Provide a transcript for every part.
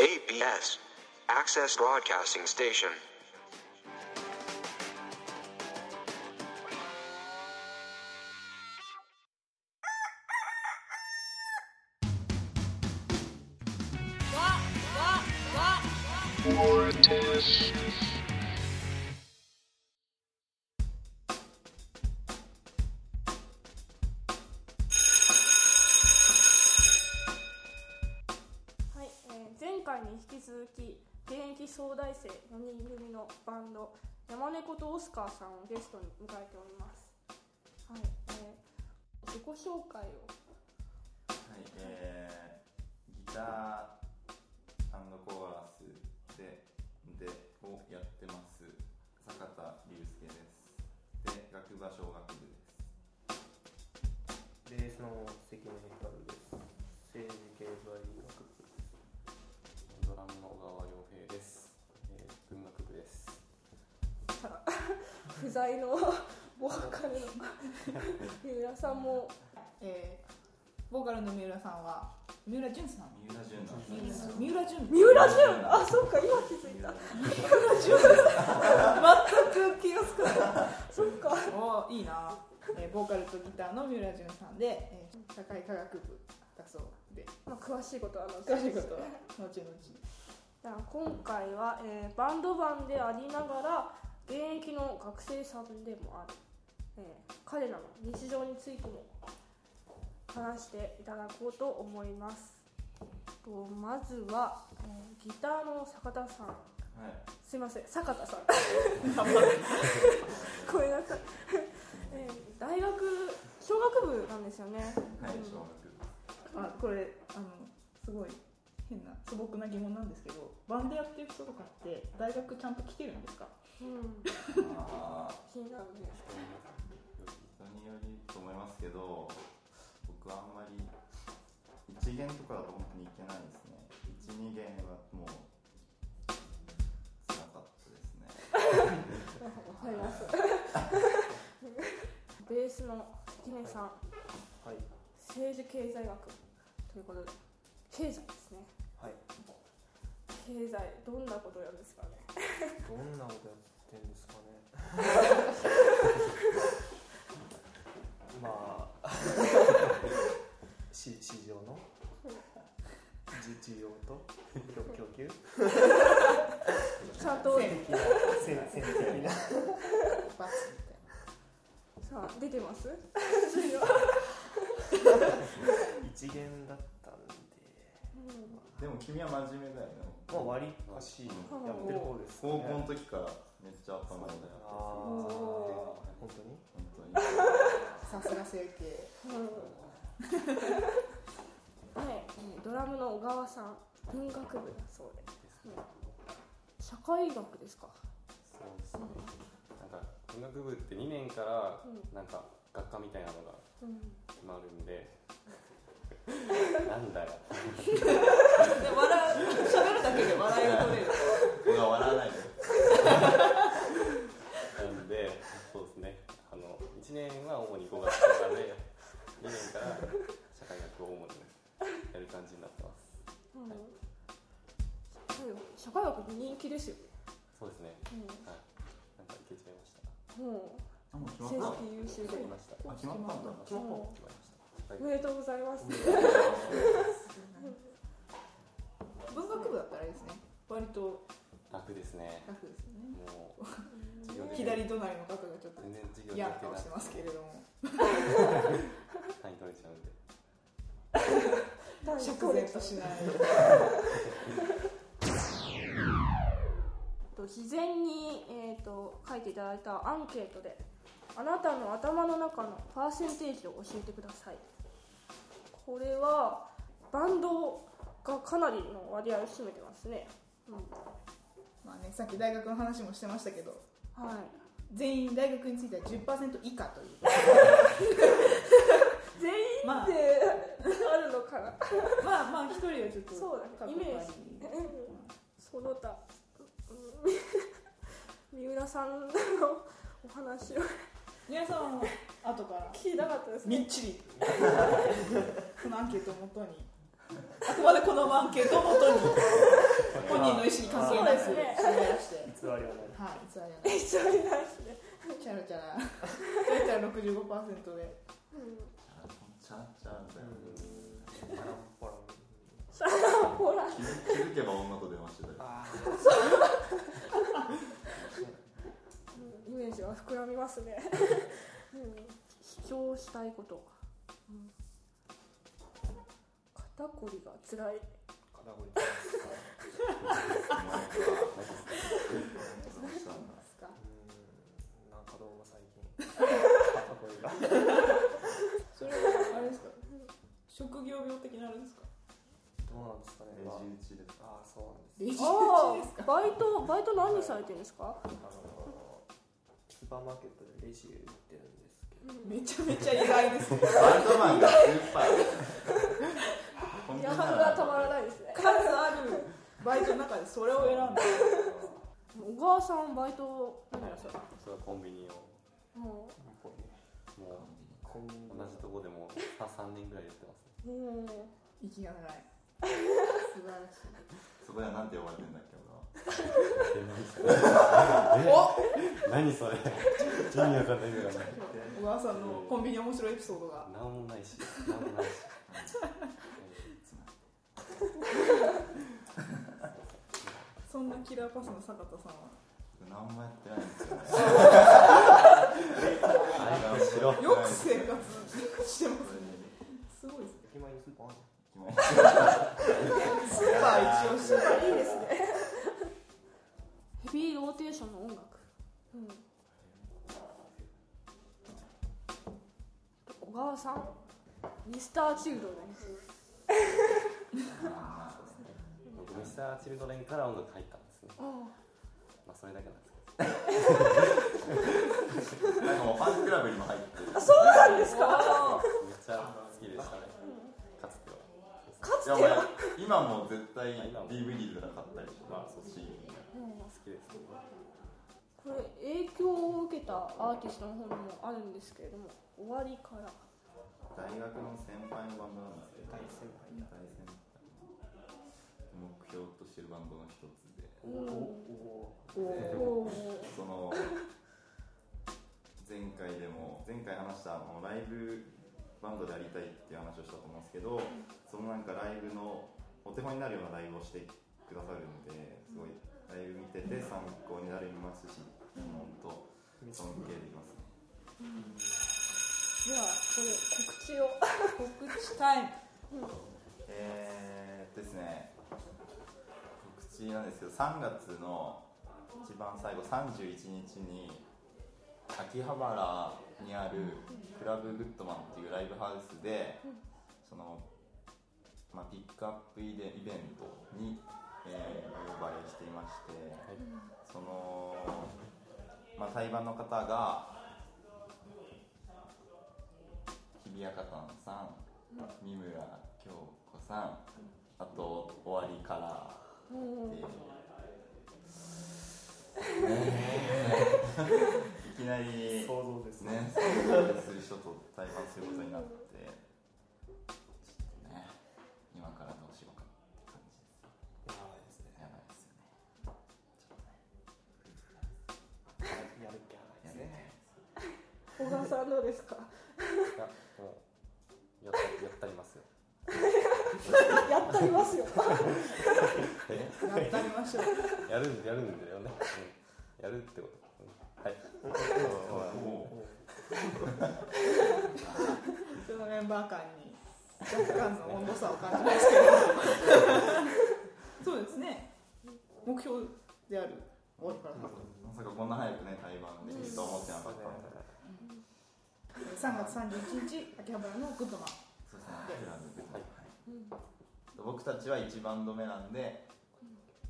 ABS Access Broadcasting Station. 現役総大生4人組のバンド山猫とオスカーさんをゲストに迎えております。はい、えー自己紹介を。はい、えー、ギターコーラスででをやってます坂田龍介ですで学部は小学部ですベースの関根光です。政治経済不在のボーカルの三浦さんも。えーボーカルの三浦さんは三浦淳さん。三浦淳三浦淳。三浦淳？あそっか今気づいた。全く気がつかない。そっか。おーいいな、えーボーカルとギターの三浦淳さんで、えー社会科学部だそうで。まあ詳しいことは後詳しいことは後々。じゃあ今回は、えーバンドマンでありながら現役の学生さんでもある、えー彼らの日常についても話していただこうと思います。とまずは、えーギターの坂田さん。はい。すいません坂田さん。ごめんなさい、えー大学小学部なんですよね。はいうん。小学部。あこれあのすごい変な素朴な疑問なんですけどバンドやってる人とかって大学ちゃんと来てるんですか？うん、ああ気になるね人によりと思いますけど僕はあんまり一弦とかだと本当にいけないですね一二弦はもう辛かったですねわかります。ベースの関根さん、はい。政治経済学ということで、経済ですね。はい。経済、どんなことをやるんですかね？どんなことやってんですかね？まあ、市市場の？じ需要と？供供給ちゃんと、線的な。戦戦的な。さあ、出てます？一元だった。んで、でも君は真面目だよねまあ割りかしやってる方です。高校の時からめっちゃ頭いいんだよ本当に？本当になさすが整形はい、えードラムの小川さん、文学部だそうで。うん社会学ですか。そうですね。なんか文学部って2年からうんなんか学科みたいなのがうん。決まるんで、なんだよ。で笑う喋るだけで笑いを取れる僕は笑わないでなんで、そうですね。あの1年は主に語学とかで、2年から社会学を主にやる感じになってます。うん社会学人気ですよね。そうですね。うんはい。なんかいけちゃいました？もう成績優秀で決まりました。あ決まったんだ決まった。決まりました。はいおめでとうございます。な顔してますけれども。単位取れちゃうんで。釈然としないと事前に、えー、と書いていただいたアンケートであなたの頭の中のパーセンテージを教えてください。これはバンドがかなりの割合を占めてますね、うん。まあねさっき大学の話もしてましたけど。はい、全員大学については10%以下という。全員まあ。であるのかな？まあまあ一人はちょっとそうだね。イメージ。その他。うん三浦さんのお話を。皆さんは後から。聞きたかったですね。みっちり。このアンケートをもとに。あくまでこのアンケートをもとに本人の意思に関係なくそうですね。喋らして。偽りはない。はい偽りはない一緒にないですねチャラチャラチャラチャラ65%でちゃんちゃんだよパランポランほら気づ気づけば女と電話してた。よあイメージが膨らみますね、うん、主張したいこと。が、うん、肩こりが辛い肩こりなんかどうも最近。肩こりがそれはあれですか職業病的なあれですかどうなんですかねレジ打ちですああそうなんですレジあ打ちですかあバイトバイト何されてるんですか？あのスーパーマーケットでレジ売ってるんですけど。めちゃめちゃ意外ですね。バンドマンがスーパー 本当にヤハがたまらないですね。数あるバイトの中でそれを選んだ。小川さんバイト何やらされそれはコンビニをももうコンビニ同じとこでも3年ぐらいやってますね。うもう息が長い。素晴らしい。そこではなんて呼ばれてんだっけえ 何それ？何それ？意味わかんない意味わかんない小川さんのコンビニ面白いエピソードが。なんもないしなんもないしそんなキラーパスの坂田さんは？何もやってないんですよ。ねよく生活してますねすごいですね。駅前にスーパーあるスーパー一応してい。いですねヘビーローテーションの音楽、うん、小川さん。ミスターチルドレン僕ミスターチルドレンから音楽入ったんですね。まあそれだけなんですけなんかもうファンクラブにも入ってるあそうなんですか？どめっちゃ好きでしたね。かつてはかつていやは。俺今も絶対今も。DVD とか買ったりしてまあそうし好きですね。これ影響を受けたアーティストの方にもあるんですけれども終わりから大学の先輩のバンドなんですけど大先輩。大先輩目標としてるバンドの一つで。おおおその前回でも前回話したあのライブバンドでやりたいっていう話をしたと思うんですけどそのなんかライブのお手本になるようなライブをしてくださるんですごいライブ見てて参考になりますし本当尊敬できますねではこれ告知を。告知タイム。えー、ですね。告知なんですけど3月の一番最後31日に秋葉原にあるクラブグッドマンっていうライブハウスでその、まあ、ピックアップイベイベントに、えーお呼ばれしていまして、その、まあ、対バンの方が日比谷かたんさん三村京子さんあと終わりからうん。っていういきなり想像ですね。想像する人と対バンすることになってちょっとね今からどうしようかって感じやばいですね。ですやばいですよね。ちょっとね。やる気はないですね。小川さんどうですか？ったりますよ。え？やってみましょうやるんやるんだよね、うん、やるってこと、うん、はい。もそのメンバー間に若干の温度差を感じますけどそうですね。目標であるまさかこんな早くね対バンできるとは思ってなかったんで3月31日秋葉原のグッドマンそうですね。クラブグッドマンはい僕たちは1バンド目なんで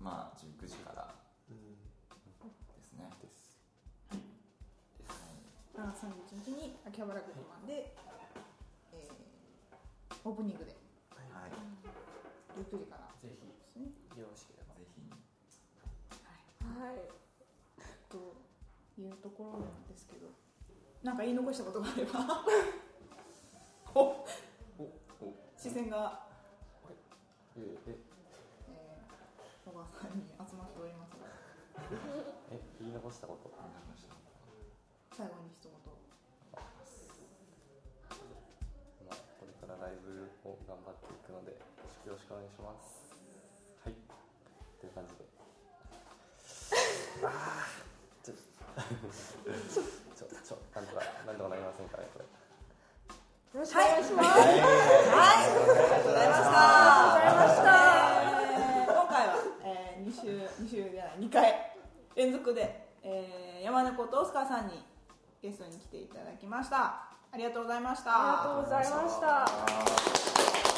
まあ19時からうん。ですね。です。3月31日に秋葉原グッドマンで、えーオープニングで。はい、はい、19時からぜひですねよろしければ。ぜひ。はい。というところなんですけど。なんか言い残したことがあれば。お。視線がえええー小川さんに集まっておりますえ言い残したこと最後に一言まあ、これからライブを頑張っていくのでよろしくお願いしますはいという感じであーちょちょちょなんとかなんとかなりませんかねこれよろしくお願いします、はい、ありがとうございました。2週、じゃない、2回連続で、えー、山猫とオスカーさんにゲストに来ていただきました。ありがとうございました。ありがとうございました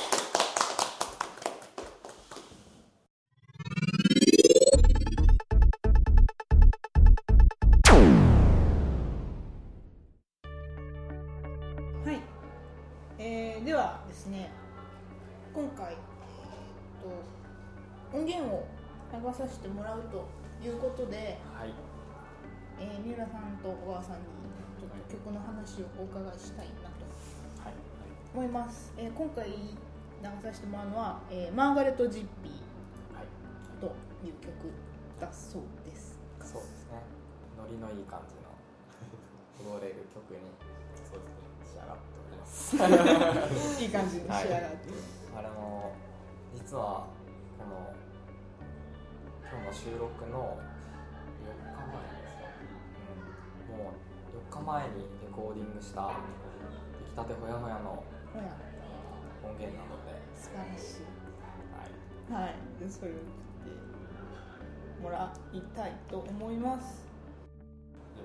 流させてもらうということで、はい。えー三浦さんと小川さんにちょっと曲の話をお伺いしたいなとはい。思います、えー今回流させてもらうのは、えーマーガレット・ジッピはい。ーという曲だそうです。そうですね。ノリのいい感じの踊れる曲にそうですね仕上がっております。いい感じに仕上がって、あれも実はこの今日の収録の4日前ですよ、うん、もう4日前にレコーディングした出来たてほやほやの音源なので、素晴らしい。はい、はい、でそれを聞いてもらいたいと思います。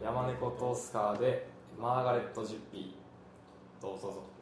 山猫とオスカーでマーガレット・ジッピー。どうぞどうぞ